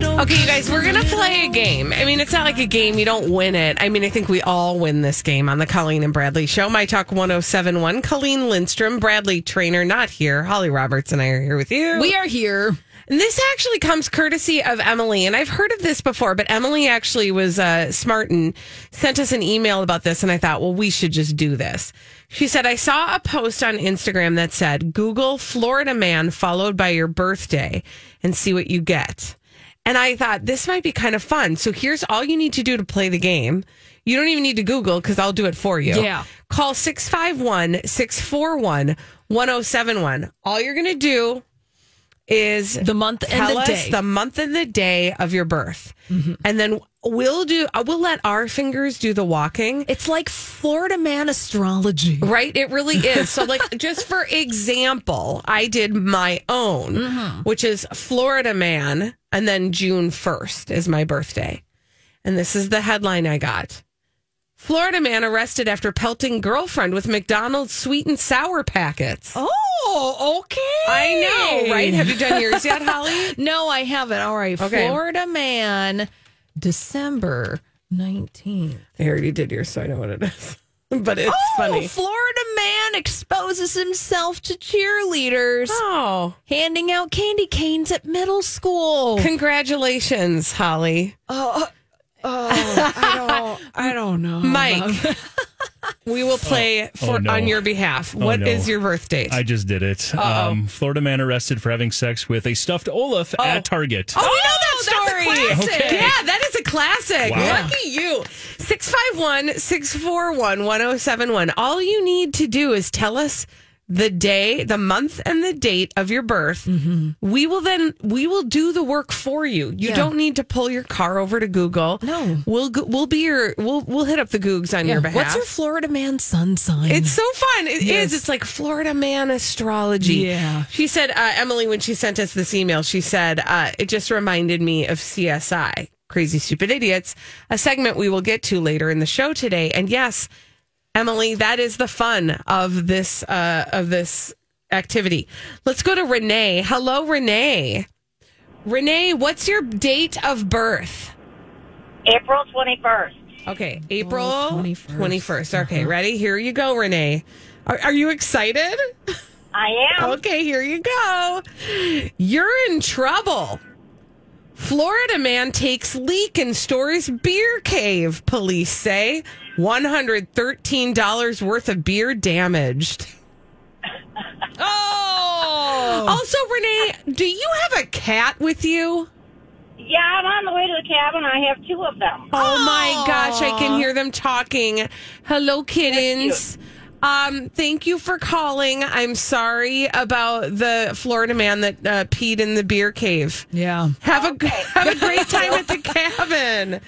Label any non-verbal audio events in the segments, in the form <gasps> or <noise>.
Okay, you guys, we're going to play a game. I mean, it's not like a game, you don't win it. I mean, I think we all win this game on the Colleen and Bradley show. My Talk 1071, Colleen Lindstrom, Bradley Traynor, not here. Holly Roberts and I are here with you. We are here. And this actually comes courtesy of Emily. And I've heard of this before, but Emily actually was uh, smart and sent us an email about this. And I thought, well, we should just do this. She said, I saw a post on Instagram that said, Google Florida man followed by your birthday and see what you get. And I thought this might be kind of fun. So here's all you need to do to play the game. You don't even need to Google because I'll do it for you. Yeah. Call 651 641 1071. All you're going to do is The month and tell the us day. Mm-hmm. the month and the day of your birth. And then we'll do, uh, we'll let our fingers do the walking. It's like Florida man astrology. Right, it really is. So, like, <laughs> just for example, I did my own, Mm-hmm. which is Florida Man, and then June 1st is my birthday. And this is the headline I got Florida man arrested after pelting girlfriend with McDonald's sweet and sour packets. Oh, okay. I know, right? Have you done yours yet, Holly? <laughs> No, I haven't. All right. Okay. Florida man, December 19th. I already did yours, so I know what it is. <laughs> But it's oh, funny. Florida man exposes himself to cheerleaders, Oh, handing out candy canes at middle school. congratulations, Holly. Oh, oh, oh I don't, I don't know. <laughs> Mike, we will play for oh, no. on your behalf. What is no. your birth date? I just did it. Um, Florida man arrested for having sex with a stuffed Olaf at Target. Oh, we know that story. that's a classic. Okay. Yeah, that is a classic. Wow. Lucky you. 651 641 1071. All you need to do is tell us the day, the month, and the date of your birth. We will then, we will do the work for you. You Mm-hmm. Yeah. don't need to pull your car over to Google. No. We'll, we'll be your, we'll, we'll hit up the Googs on your behalf. What's your Florida man sun sign? It's so fun. It is. Yes. It's like Florida man astrology. Yeah. She said, uh, Emily, when she sent us this email, she said, uh, it just reminded me of CSI, Crazy Stupid Idiots, a segment we will get to later in the show today. And yes, Emily, that is the fun of this, uh, of this activity. Let's go to Renee. Hello, Renee. Renee, what's your date of birth? April 21st. Okay, April 21st. 21st. Okay, ready? Here you go, Renee. Are, are you excited? I am. Okay, here you go. You're in trouble. Florida man takes leak and stores beer cave, police say. $113 worth of beer damaged. <laughs> oh, Also, Renee, do you have a cat with you? Yeah, I'm on the way to the cabin. I have two of them. Oh my gosh, I can hear them talking. Hello, kittens. Um, thank you for calling. I'm sorry about the Florida man that uh, peed in the beer cave. yeah. Have a <laughs> have a great <laughs> time at the cabin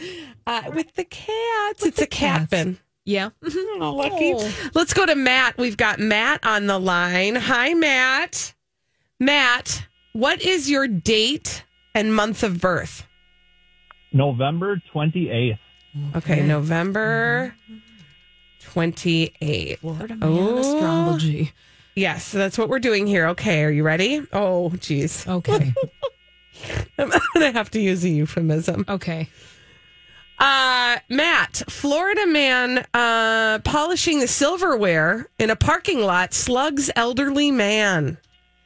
uh, with the cats. it's the a cat bin. Yeah. Oh, lucky. Let's go to Matt. We've got Matt on the line. Hi, Matt. Matt, what is your date and month of birth? November 28th. Okay, November 28th. Florida man Oh. astrology. Yes, so that's what we're doing here. Okay, are you ready? Oh, geez. Okay. <laughs> I'm going to have to use a euphemism. okay. Uh, Matt, Florida man uh, polishing the silverware in a parking lot slugs elderly man.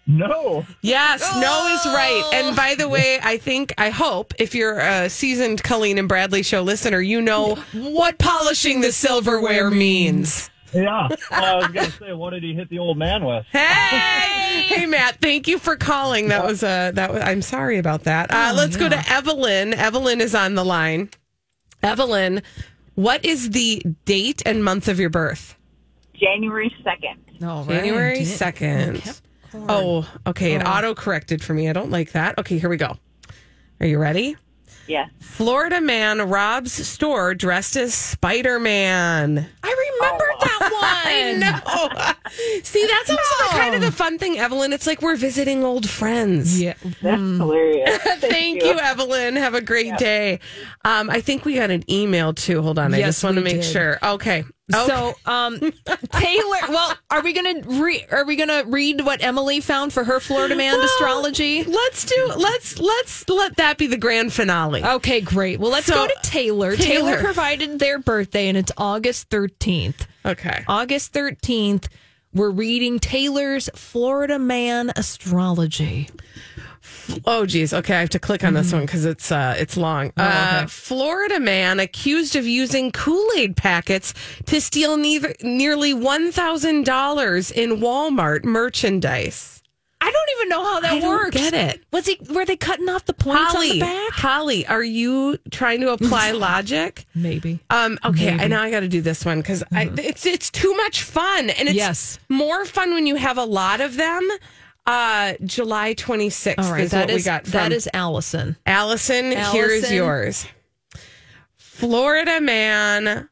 No. Yes, no is right. And by the way, I think, I hope, if you're a seasoned Colleen and Bradley show listener, you know what polishing the silverware means. Yeah. Well, I was going to say, what did he hit the old man with? Hey, hey, Matt. Thank you for calling. That was uh, that was. I'm sorry about that. Uh, let's go to Evelyn. Evelyn is on the line. Evelyn, what is the date and month of your birth? January 2nd. All right. January second. Oh, okay. It oh. auto corrected for me. I don't like that. Okay, here we go. Are you ready? Yes. Florida man robs store dressed as Spider Man. I remember that <laughs> one. No. <laughs> See, that's also the kind of the fun thing, Evelyn. It's like we're visiting old friends. Yeah. That's hilarious. <laughs> Thank you. Evelyn. Have a great day. Um, I think we got an email too. Hold on. I just want to make did. sure. Okay. Okay. So, um, Taylor. Well, are we gonna re- are we gonna read what Emily found for her Florida man Well, astrology? let's do let's let's let that be the grand finale. Okay, great. Well, let's So, go to Taylor. Taylor. Taylor provided their birthday, and it's August thirteenth. Okay. August thirteenth. We're reading Taylor's Florida man astrology. Oh geez. Okay, I have to click on this one because it's uh it's long. uh, okay. Florida man accused of using Kool Aid packets to steal neither, nearly one thousand dollars in Walmart merchandise. I don't even know how that I don't works. get it. Was he? Were they cutting off the points on Holly, the back? Holly, are you trying to apply <laughs> logic? Maybe. Um, okay, Maybe. I now I got to do this one because it's it's too much fun, and it's Yes. more fun when you have a lot of them. Uh, July twenty sixth All right, is that what we is got. From that is Allison. Allison. Here is yours. Florida man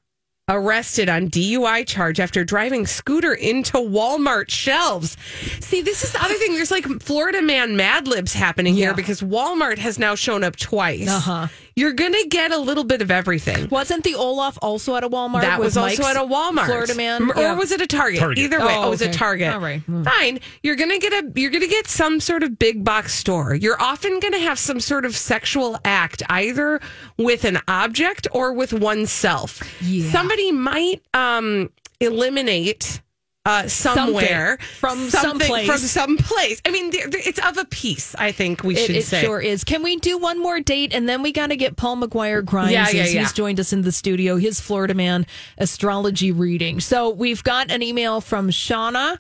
arrested on DUI charge after driving scooter into Walmart shelves. See, this is the other thing. There's like Florida man Mad Libs happening Yeah. here because Walmart has now shown up twice. Uh-huh. You're gonna get a little bit of everything. Wasn't the Olaf also at a Walmart? That was also Mike's at a Walmart, Florida man, or Yeah. was it a Target? Target. Either way, Oh, oh, it was a. Target. All right. Hmm. fine. You're gonna get a. You're gonna get some sort of big box store. You're often gonna have some sort of sexual act, either with an object or with oneself. Yeah. Somebody might um, eliminate. Uh, somewhere from something someplace. from someplace. I mean, it's of a piece. I think we It, should it say. sure is. Can we do one more date and then we got to get Paul McGuire Grimes? Yeah, yeah, yeah. He's joined us in the studio. His Florida man astrology reading. So we've got an email from Shauna,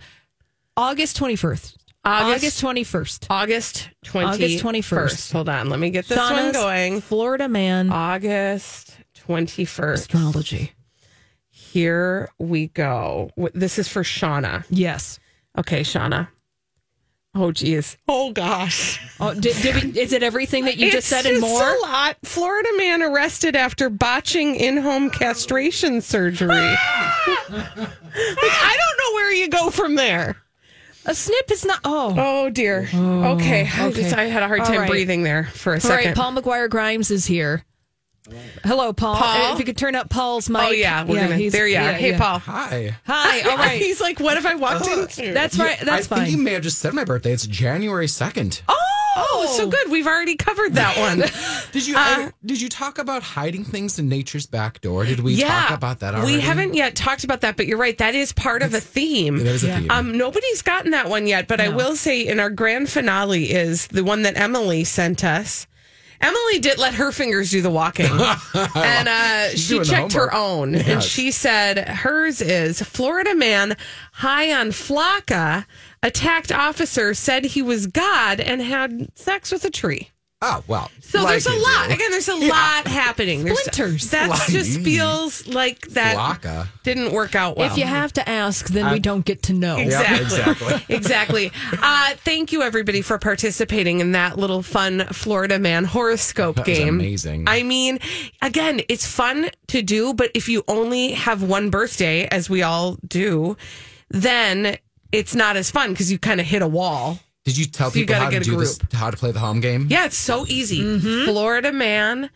August twenty first. August- twenty first. August twenty August 21st. Hold on, let me get this one going. Florida man August 21st. astrology. Here we go. This is for Shauna. Yes. Okay, Shauna. Oh, geez. Oh, gosh. Oh, did, did we, is it everything that you just It's said and more? a lot. Florida man arrested after botching in-home castration surgery. <laughs> Like, I don't know where you go from there. A snip is not. Oh. Oh dear. okay. Oh, I, just- I had a hard All time right. breathing there for a second. right, Paul McGuire Grimes is here. Hello, Paul. Paul? Uh, If you could turn up Paul's mic. oh yeah, we're gonna. There you are. yeah, hey, yeah. Paul. Hi. Hi. All <laughs> right. He's like, what have I walked in? That's right. That's I fine. think you may have just said my birthday. It's January second. Oh, Oh, so good. We've already covered that one. <laughs> Did you I- did you talk about hiding things in nature's back door? Did we yeah, talk about that already? We haven't yet talked about that, but you're right. That is part of a theme. That is a theme. Um, nobody's gotten that one yet, but I will say in our grand finale is the one that Emily sent us. Emily did let her fingers do the walking, <laughs> and uh, she checked her own, and she said hers is Florida man high on flakka attacked officer said he was God and had sex with a tree. Oh well. So like there's a you lot. do. Again, there's a lot happening. There's, Splinters. That just feels like that Flakka. didn't work out well. If you have to ask, then we don't get to know. Yeah, Exactly. exactly. <laughs> exactly. Uh, thank you, everybody, for participating in that little fun Florida man horoscope That game. amazing. I mean, again, it's fun to do, but if you only have one birthday, as we all do, then it's not as fun because you kind of hit a wall. Did you tell So you people gotta how to get a do this? How to play the home game? Yeah, it's so easy. Mm-hmm. Florida man,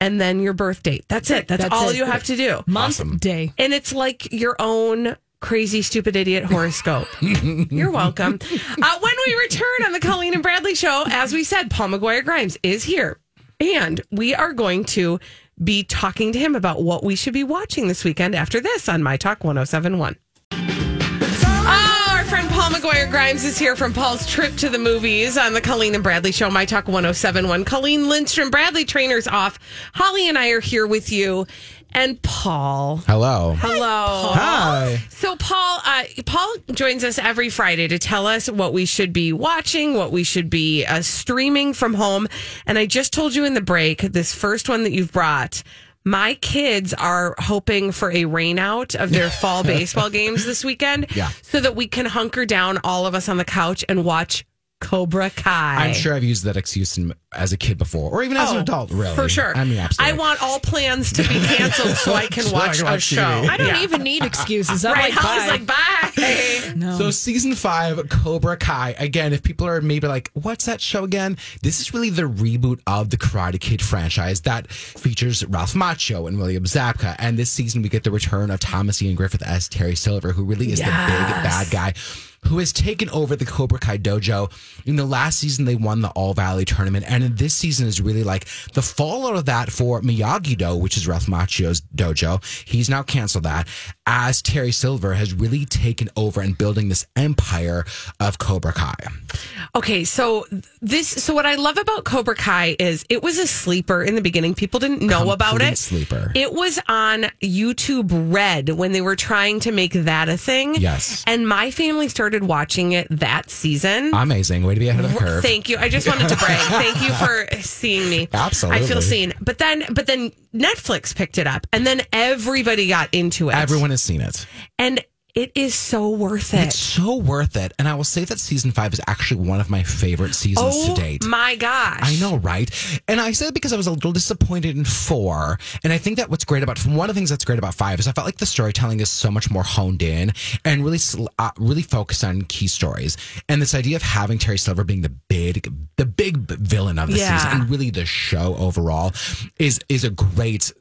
and then your birth date. That's it. That's, That's all it. you have to do. Month, Awesome. day. And it's like your own crazy, stupid idiot horoscope. <laughs> You're welcome. Uh, when we return on the Colleen and Bradley show, as we said, Paul McGuire Grimes is here. And we are going to be talking to him about what we should be watching this weekend after this on My Talk 1071. McGuire Grimes is here from Paul's trip to the movies on the Colleen and Bradley show, My Talk 1071. Colleen Lindstrom, Bradley Traynors off. Holly and I are here with you. And Paul. Hello. Hello. Hi. So Paul, uh, Paul joins us every Friday to tell us what we should be watching, what we should be uh, streaming from home. And I just told you in the break, this first one that you've brought. My kids are hoping for a rain out of their <laughs> fall baseball games this weekend, Yeah. so that we can hunker down, all of us on the couch, and watch Cobra Kai. I'm sure I've used that excuse in, as a kid before, or even as an Oh, adult. Really, For sure. I mean, absolutely. I want all plans to be <laughs> canceled so I can So I watch a show. TV. I don't Yeah. even need excuses. I'm Right. like, Holly's bye. like, bye. no. So season five, Cobra Kai. Again, if people are maybe like, "What's that show again?" This is really the reboot of the Karate Kid franchise that features Ralph Macchio and William Zabka. And this season, we get the return of Thomas Ian Griffith as Terry Silver, who really is the big bad guy. Who has taken over the Cobra Kai dojo? In the last season, they won the All Valley tournament, and this season is really like the fallout of that for Miyagi Do, which is Ralph Macchio's dojo. He's now canceled that, as Terry Silver has really taken over and building this empire of Cobra Kai. Okay, so this so what I love about Cobra Kai is it was a sleeper in the beginning. People didn't know about it. sleeper. It was on YouTube Red when they were trying to make that a thing. Yes. And my family started watching it that season. Amazing. Way to be ahead of the curve. Thank you. I just wanted to brag. <laughs> Thank you for seeing me. Absolutely. I feel seen. But then but then Netflix picked it up and then everybody got into it. Everyone has seen it. and it is so worth it. It's so worth it. And I will say that season five is actually one of my favorite seasons oh to date. my gosh. I know, right? And I said it because I was a little disappointed in four. And I think that what's great about one of the things that's great about five is I felt like the storytelling is so much more honed in and really, uh, really focused on key stories. And this idea of having Terry Silver being the big, the big villain of the Yeah. season and really the show overall is is a great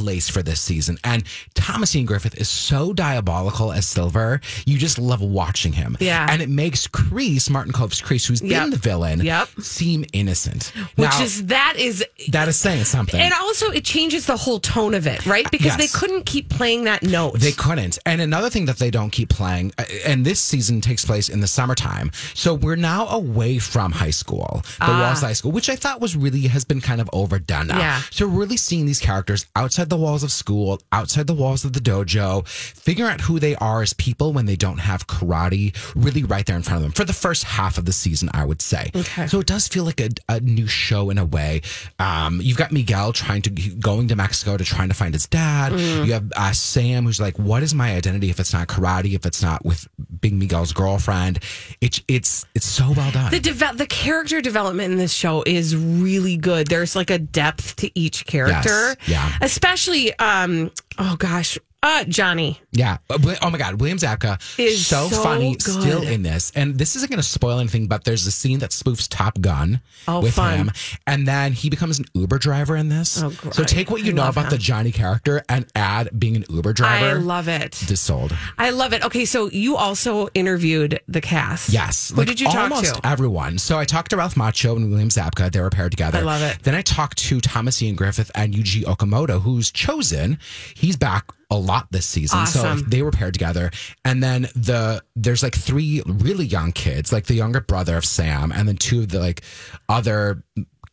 place for this season. And Thomas Ian Griffith is so diabolical as Silver. You just love watching him. Yeah. And it makes Kreese, Martin Kove's Kreese, who's Yep. been the villain, Yep. seem innocent. Which Now, is that is that is saying something. and also it changes the whole tone of it, right? Because they couldn't keep playing that note. They couldn't. And another thing that they don't keep playing, uh, and this season takes place in the summertime. So we're now away from high school, the Ah. walls high school, which I thought was really has been kind of overdone now. Yeah. So really seeing these characters outside the walls of school, outside the walls of the dojo, figuring out who they are as people when they don't have karate really right there in front of them for the first half of the season, I would say. Okay. So it does feel like a, a new show in a way. Um, you've got Miguel trying to going to Mexico to trying to find his dad. Mm-hmm. You have uh, Sam who's like, "What is my identity if it's not karate? If it's not with being Miguel's girlfriend?" It's it's it's so well done. the deve- the character development in this show is really good. There's like a depth to each character. Yes, yeah. Especially um oh gosh, uh Johnny. Yeah. Oh my God. William Zabka Is so, so funny good. still in this. And this isn't going to spoil anything, but there's a scene that spoofs Top Gun Oh, with fun. him. And then he becomes an Uber driver in this. Oh, so take what you I know about the. Johnny character and add being an Uber driver. I love it. Dissold. I love it. Okay, so you also interviewed the cast. Yes. Who did you talk almost to? everyone. So I talked to Ralph Macchio and William Zabka. They were paired together. I love it. Then I talked to Thomas Ian Griffith and Yuji Okumoto, who's Chozen. He's back a lot this season. So Awesome. they were paired together. And then the there's like three really young kids, like the younger brother of Sam, and then two of the like other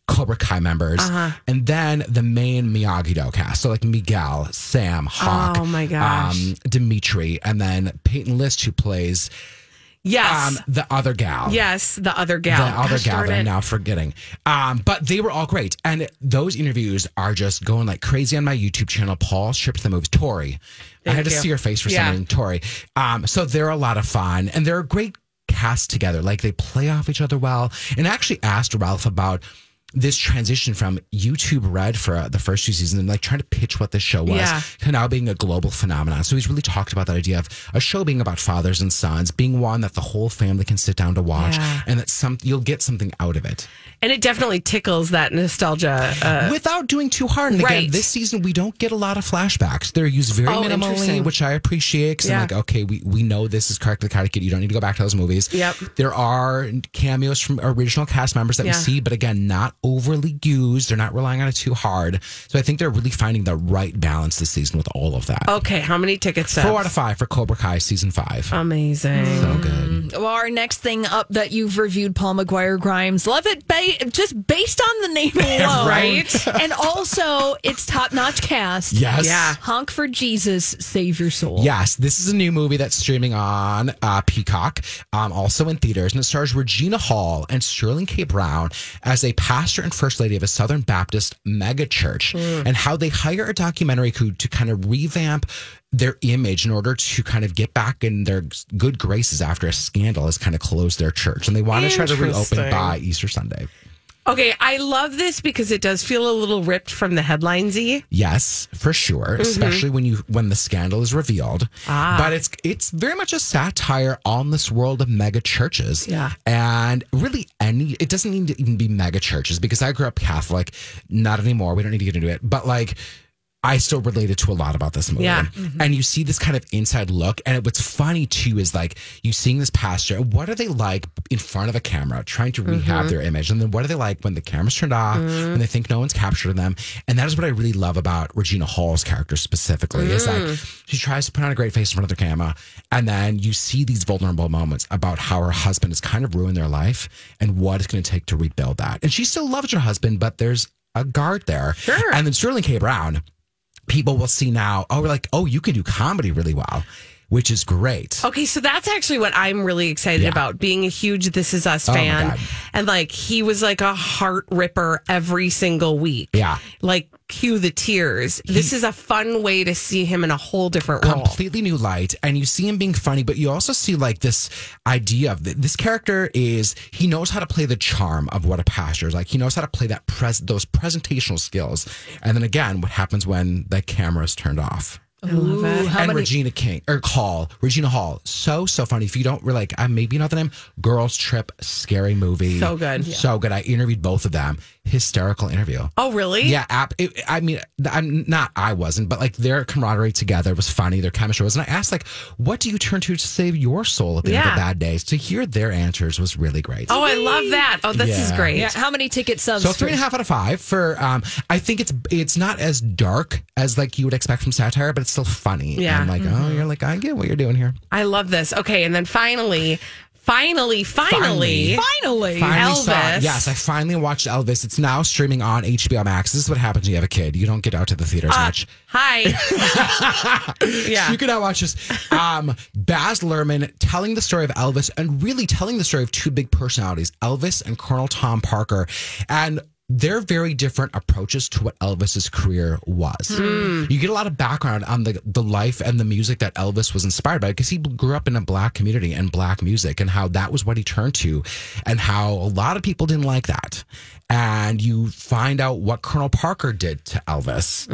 Cobra Kai members, Uh-huh. and then the main Miyagi Do cast. So like Miguel, Sam, Hawk, Oh, my gosh. um, Dimitri, and then Peyton List, who plays Yes. um, the other gal. yes, the other gal. The other Gosh gal that I'm now forgetting. Um, but they were all great. And those interviews are just going like crazy on my YouTube channel. Paul shipped the movie. Tori. I had to see her face for Yeah. someone. Tori. Um, so they're a lot of fun and they're a great cast together. Like they play off each other well. And I actually asked Ralph about this transition from YouTube Red for uh, the first two seasons and like trying to pitch what this show was Yeah. to now being a global phenomenon. So he's really talked about that idea of a show being about fathers and sons, being one that the whole family can sit down to watch, Yeah. and that some you'll get something out of it And it definitely tickles that nostalgia. Uh, without doing too hard. And again, Right. this season we don't get a lot of flashbacks. They're used very Oh, minimally, which I appreciate. Because Yeah. I'm like, okay, we, we know this is correctly Karate Kid. You don't need to go back to those movies. Yep. There are cameos from original cast members that we see, but again, not overly used. They're not relying on it too hard. So I think they're really finding the right balance this season with all of that. okay, how many tickets? stubs? Four out of five for Cobra Kai season five. Amazing. so good. Well, our next thing up that you've reviewed, Paul McGuire Grimes. Love it, ba- just based on the name <laughs> alone, Right? And also, it's top notch cast. Yes. Yeah. Honk for Jesus, save your soul. Yes, this is a new movie that's streaming on uh, Peacock, um, also in theaters, and it stars Regina Hall and Sterling K. Brown as a pastor and first lady of a Southern Baptist megachurch and how they hire a documentary crew to kind of revamp their image in order to kind of get back in their good graces after a scandal has kind of closed their church. And they want to try to reopen by Easter Sunday. Okay, I love this because it does feel a little ripped from the headlines y. Yes, for sure. Mm-hmm. Especially when you when the scandal is revealed. Ah. But it's it's very much a satire on this world of mega churches. Yeah. And really any it doesn't need to even be mega churches because I grew up Catholic. Not anymore. We don't need to get into it. But like I still related to a lot about this movie. Yeah. Mm-hmm. And you see this kind of inside look. And what's funny too is like you seeing this pastor, what are they like in front of a camera trying to rehab Mm-hmm. their image? And then what are they like when the camera's turned off, when they think no one's captured them? And that is what I really love about Regina Hall's character specifically is like she tries to put on a great face in front of the camera. And then you see these vulnerable moments about how her husband has kind of ruined their life and what it's going to take to rebuild that. And she still loves her husband, but there's a guard there. Sure. And then Sterling K. Brown, people will see now, oh, we're like, oh, you can do comedy really well, which is great. Okay, so that's actually what I'm really excited Yeah. about being a huge This Is Us Oh fan. God. And like he was like a heart ripper every single week. Yeah. Like cue the tears. this is a fun way to see him in a whole different role. completely new light and you see him being funny but you also see like this idea of th- this character is he knows how to play the charm of what a pastor is like he knows how to play that pres those presentational skills and then again what happens when the camera is turned off Ooh, how and many? Regina King or Hall, Regina Hall, so so funny. If you don't, we're like, uh, maybe you know the name, Girls Trip, scary movie, So good. so good. I interviewed both of them, hysterical interview. Oh, really? Yeah, app. It, I mean, I'm not. I wasn't, but like their camaraderie together was funny. Their chemistry was, and I asked like, "What do you turn to to save your soul at the end of a bad day?" To hear their answers was really great. Oh, I love that. Oh, this is great. Yeah, how many ticket subs? So three and a half out of five for. Um, I think it's it's not as dark as like you would expect from satire, but it's still funny. Yeah. and like oh, you're like I get what you're doing here. I love this. Okay, and then finally, finally, finally, Finally, Finally saw- Elvis. yes, I finally watched Elvis. It's now streaming on HBO Max. This is what happens when you have a kid. You don't get out to the theaters Uh, much. Hi. <laughs> yeah. You can now watch this. Um, Baz Luhrmann telling the story of Elvis and really telling the story of two big personalities, Elvis and Colonel Tom Parker. And they're very different approaches to what Elvis's career was. You get a lot of background on the, the life and the music that Elvis was inspired by because he grew up in a black community and black music and how that was what he turned to and how a lot of people didn't like that. And you find out what Colonel Parker did to Elvis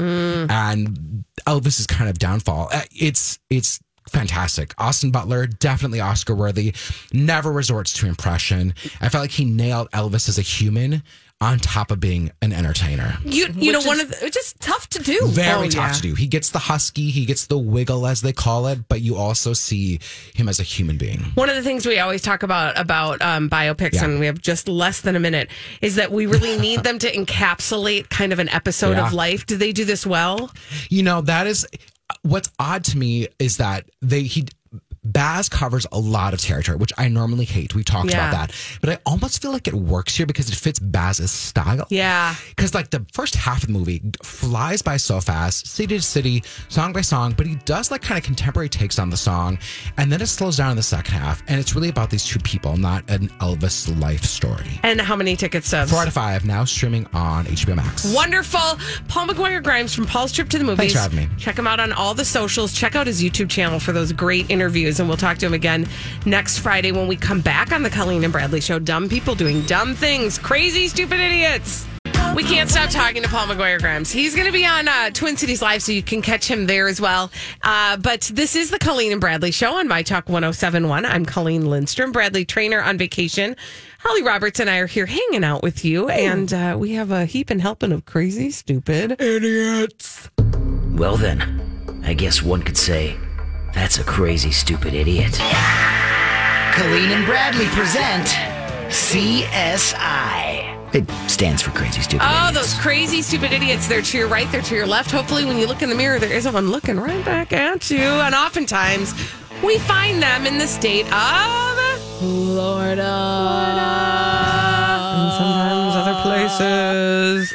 and Elvis's kind of downfall. Uh, It's, it's, fantastic. Austin Butler, definitely Oscar worthy. Never resorts to impression. I felt like he nailed Elvis as a human on top of being an entertainer. You you know one of the, which is tough to do. Very Oh, tough yeah. to do. He gets the husky, he gets the wiggle, as they call it, but you also see him as a human being. One of the things we always talk about about um, biopics, Yeah. and we have just less than a minute, is that we really <laughs> need them to encapsulate kind of an episode Yeah. of life. Do they do this well? You know, that is what's odd to me is that they he Baz covers a lot of territory, which I normally hate. We've talked Yeah. about that. But I almost feel like it works here because it fits Baz's style. Yeah. Because like the first half of the movie flies by so fast, city to city, song by song, but he does like kind of contemporary takes on the song, and then it slows down in the second half, and it's really about these two people, not an Elvis life story. And how many ticket stubs? Four out of five now streaming on HBO Max. Wonderful. Paul McGuire Grimes from Paul's Trip to the Movies. Thanks for having me. Check him out on all the socials. Check out his YouTube channel for those great interviews. And we'll talk to him again next Friday when we come back on the Colleen and Bradley Show. Dumb people doing dumb things. Crazy, stupid idiots. We can't stop talking to Paul McGuire Grimes. He's going to be on uh, Twin Cities Live, so you can catch him there as well. Uh, but this is the Colleen and Bradley Show on My Talk 1071. I'm Colleen Lindstrom, Bradley Traynor on vacation. Holly Roberts and I are here hanging out with you, and uh, we have a heap and helping of crazy, stupid idiots. Well, then, I guess one could say that's a crazy, stupid idiot. Colleen and Bradley present CSI. It stands for crazy, stupid Oh, idiots. those crazy, stupid idiots. They're to your right, they're to your left. Hopefully, when you look in the mirror, there isn't one looking right back at you. And oftentimes, we find them in the state of. Florida. and sometimes other places.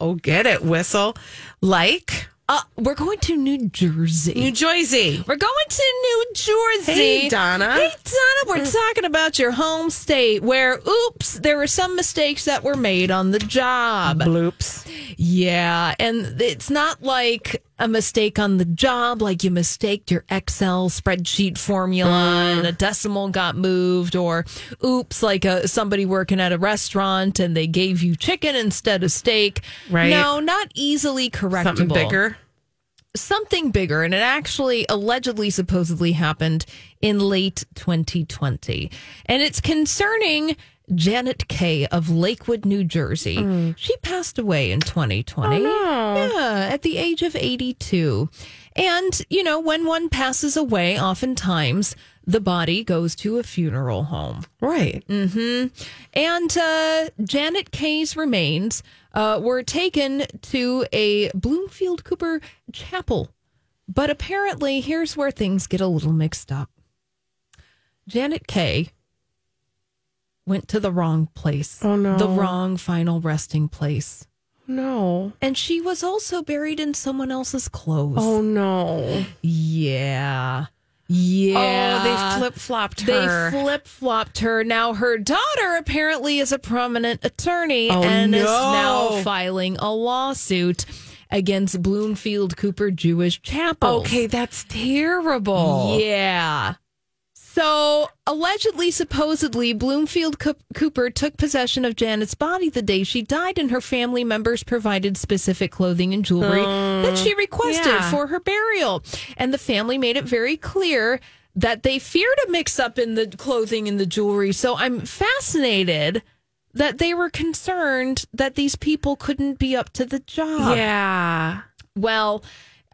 Oh, get it, whistle. Like Uh, we're going to New Jersey. New Jersey. we're going to New Jersey. Hey, Donna. Hey, Donna. We're talking about your home state where, oops, there were some mistakes that were made on the job. Bloops. Yeah, and it's not like a mistake on the job, like you mistaked your Excel spreadsheet formula and a mm. decimal got moved, or oops, like a, somebody working at a restaurant and they gave you chicken instead of steak. Right. No, not easily correctable. Something bigger. Something bigger, and it actually allegedly, supposedly happened in late 2020, and it's concerning. Janet Kay of Lakewood, New Jersey. She passed away in 2020. Yeah, at the age of 82. And, you know, when one passes away, oftentimes the body goes to a funeral home. Right. Mm-hmm. And uh, Janet Kay's remains uh, were taken to a Bloomfield Cooper chapel. But apparently, here's where things get a little mixed up. Janet Kay went to the wrong place. Oh, no. The wrong final resting place. No. And she was also buried in someone else's clothes. Oh no. yeah. Yeah. Oh, they flip flopped her. They flip flopped her. Now her daughter apparently is a prominent attorney Oh, and is now filing a lawsuit against Bloomfield Cooper Jewish Chapel. okay, that's terrible. Yeah. So allegedly, supposedly, Bloomfield Cooper took possession of Janet's body the day she died, and her family members provided specific clothing and jewelry that she oh, requested yeah. for her burial. And the family made it very clear that they feared a mix up in the clothing and the jewelry. So I'm fascinated that they were concerned that these people couldn't be up to the job. Yeah. Well,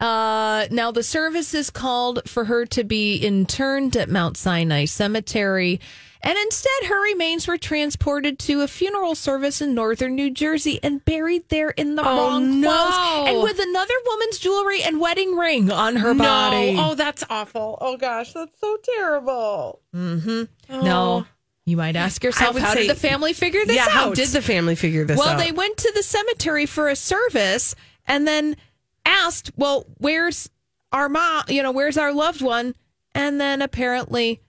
uh, now the service is called for her to be interned at Mount Sinai Cemetery. And instead, her remains were transported to a funeral service in northern New Jersey and buried there in the Oh, wrong no. clothes and with another woman's jewelry and wedding ring on her body. Oh, that's awful. Oh gosh, that's so terrible. Mm-hmm. No. You might ask yourself, how say- did the family figure this yeah. out? How did the family figure this well, out? they went to the cemetery for a service and then asked, "Well, where's our mom? You know, where's our loved one?" And then apparently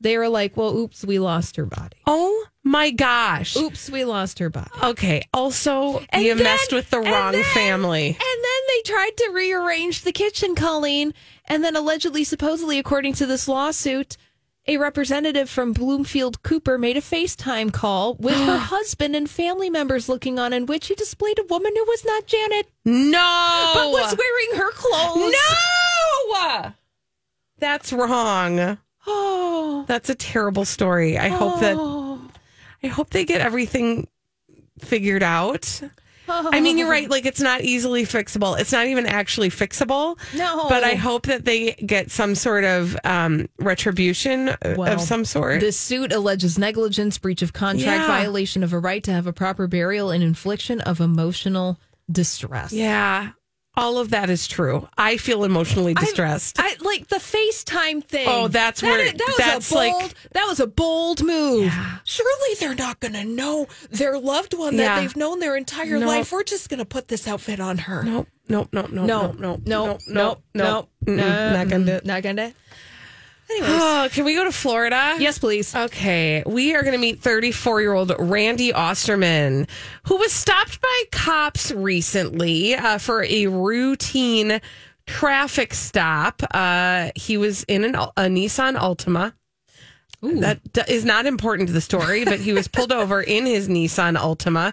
they were like, "Well, oops, we lost her body. oh my gosh. Oops, we lost her body." Okay. Also, And you then- messed with the wrong then- family. And then they tried to rearrange the kitchen, Colleen. And then allegedly, supposedly, according to this lawsuit, a representative from Bloomfield Cooper made a FaceTime call with her <gasps> husband and family members looking on, in which he displayed a woman who was not Janet, No. but was wearing her clothes. no. That's wrong. Oh. That's a terrible story. I hope that Oh. I hope they get everything figured out. <laughs> I mean, you're right. Like, it's not easily fixable. It's not even actually fixable. No. But I hope that they get some sort of um, retribution uh, Well, of some sort. This suit alleges negligence, breach of contract, Yeah. violation of a right to have a proper burial, and infliction of emotional distress. yeah. All of that is true. I feel emotionally distressed. I like the FaceTime thing. Oh, that's That- where- that was that's a bold, like- that was a bold move. Surely they're not going to know their loved one that they've known their entire No. life. We're just going to put this outfit on her. nope, nope, nope, nope, no, nope, nope, no, nope, no, nope, no, Mm-mm, not gonna do it. Not gonna. Anyways, Oh, <gasps> can we go to Florida? yes, please. Okay, we are going to meet 34 year old Randy Osterman, who was stopped by cops recently uh, for a routine traffic stop. Uh, he was in an, a Nissan Altima. That d- is not important to the story, but he was pulled <laughs> over in his Nissan Altima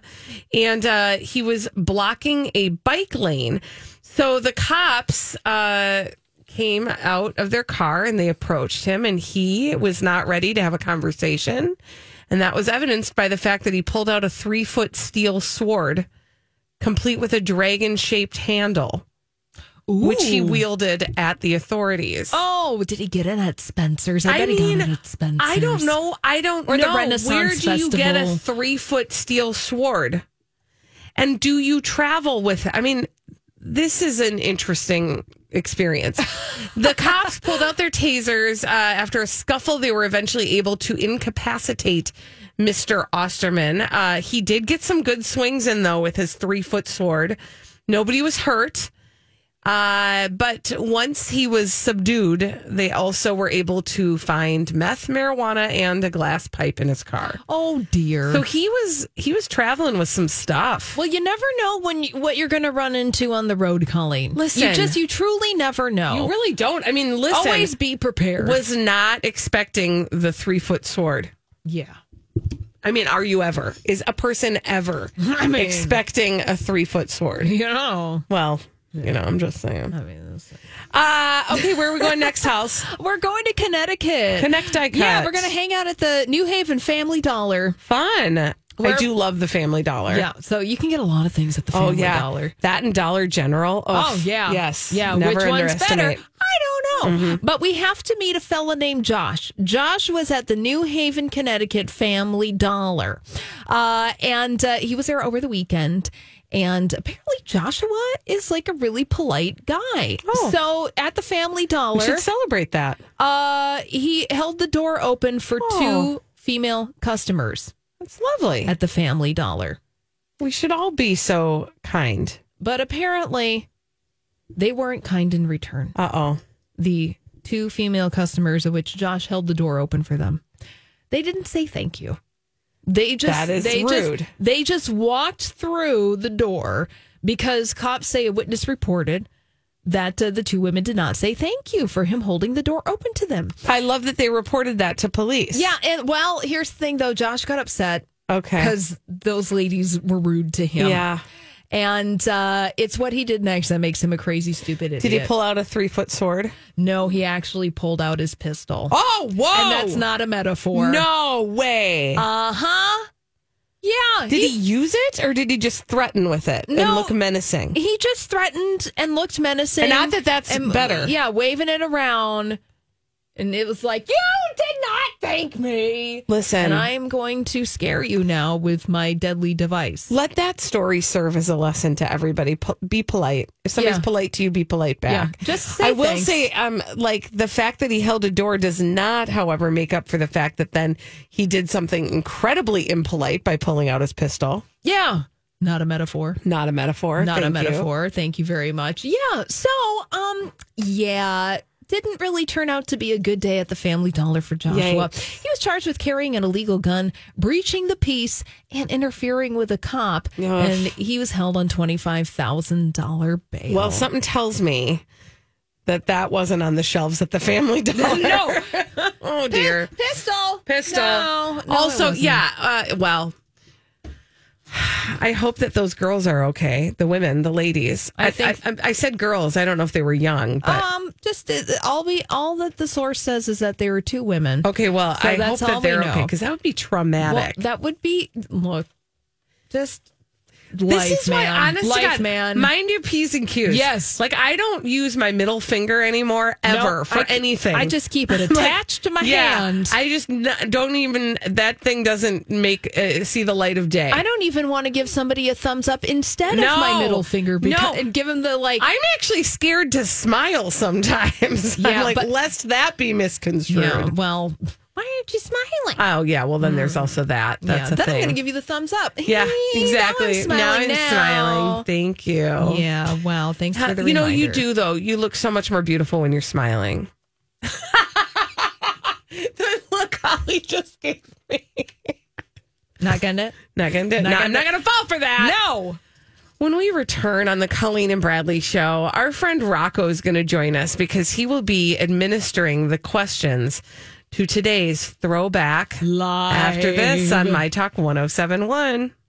and uh, he was blocking a bike lane. So the cops uh, came out of their car and they approached him, and he was not ready to have a conversation. And that was evidenced by the fact that he pulled out a three foot steel sword, complete with a dragon shaped handle, which he wielded at the authorities. Oh, did he get it at Spencer's? I, I bet he mean, at Spencer's. I don't know. I don't Or the know. Renaissance Where do you get a three foot steel sword? And do you travel with? it? I mean, this is an interesting experience. the <laughs> cops pulled out their tasers uh, after a scuffle. They were eventually able to incapacitate Mister Osterman. Uh, he did get some good swings in though with his three foot sword. Nobody was hurt. Uh, but once he was subdued, they also were able to find meth, marijuana, and a glass pipe in his car. Oh dear. So he was he was traveling with some stuff. well, you never know when you, what you're going to run into on the road, Colleen. Listen. you just you truly never know. You really don't. I mean, listen. always be prepared. was not expecting the three foot sword. yeah. I mean, are you ever? Is a person ever <laughs> expecting a three foot sword? You know. Well, you know, I'm just saying. I mean, that's- Uh, okay, where are we going next, house? <laughs> we're going to Connecticut. Connecticut. Yeah, we're going to hang out at the New Haven Family Dollar. Fun. I Where- do love the Family Dollar. Yeah, so you can get a lot of things at the Oh Family yeah, Dollar. that and Dollar General. Oh yeah, yes, yeah. Never Which one's better? underestimate. Mm-hmm. I don't know. But we have to meet a fella named Josh. Josh was at the New Haven, Connecticut Family Dollar, uh, and uh, he was there over the weekend. And apparently, Joshua is like a really polite guy. Oh. So at the Family Dollar, We should celebrate that. uh, he held the door open for Oh. two female customers That's lovely. at the Family Dollar. We should all be so kind. But apparently, they weren't kind in return. Uh oh. the two female customers of which Josh held the door open for them. They didn't say thank you. They just That is they rude. Just, they just walked through the door because cops say a witness reported that uh, the two women did not say thank you for him holding the door open to them. I love that they reported that to police. Yeah, and well, here's the thing though, Josh got upset Okay. because those ladies were rude to him. Yeah. And uh, it's what he did next that makes him a crazy, stupid idiot. Did he pull out a three foot sword? No, he actually pulled out his pistol. Oh, whoa. And that's not a metaphor. No way. Uh huh. Yeah. did he, use it or did he just threaten with it and look menacing? He just threatened and looked menacing. And not that that's better. Yeah, waving it around. And it was like, you did not thank me. Listen. And I'm going to scare you now with my deadly device. Let that story serve as a lesson to everybody. Po- be polite. If somebody's Yeah. polite to you, be polite back. Yeah, just say I will thanks. say, um, like the fact that he held a door does not, however, make up for the fact that then he did something incredibly impolite by pulling out his pistol. Yeah. Not a metaphor. Not a metaphor. Not a Thank you. metaphor. Thank you very much. Yeah. So, um, yeah, didn't really turn out to be a good day at the Family Dollar for Joshua. He was charged with carrying an illegal gun, breaching the peace, and interfering with a cop. Ugh. And he was held on twenty five thousand dollar bail. Well, something tells me that that wasn't on the shelves at the Family <laughs> Dollar. no <laughs> oh dear. pistol, Pistol. No, no, also, yeah. Uh, well, I hope that those girls are okay. The women, the ladies. I I, think- I, I said girls. I don't know if they were young, but Um, just uh, all we all that the source says is that there were two women. okay. Well, So I hope that they're okay because that would be Well, traumatic. that would be look, just this life, is why, man. honest to life, God, man. mind your p's and q's. Yes. like I don't use my middle finger anymore ever No, for I- anything. I just keep it <laughs> Like, attached to my yeah, hand. I just n- don't even. That thing doesn't make uh, see the light of day. I don't even want to give somebody a thumbs up instead No. of my middle finger because, No. and give them the like. I'm actually scared to smile sometimes. <laughs> Yeah, I'm like, but- lest that be misconstrued. yeah, well, why aren't you smiling? Oh yeah, well then there's mm. also that. That's yeah, a then thing. I'm going to give you the thumbs up. <laughs> yeah, Hey, exactly. Now I'm smiling. smiling. Thank you. Yeah, well, thanks for the you know, you do though. You look so much more beautiful when you're smiling. <laughs> the look Holly just gave me. Not gonna. Not gonna. Not no, gonna- I'm not gonna fall for that. No. When we return on the Colleen and Bradley show, our friend Rocco is going to join us because he will be administering the questions to today's throwback Live. after this on My Talk 1071.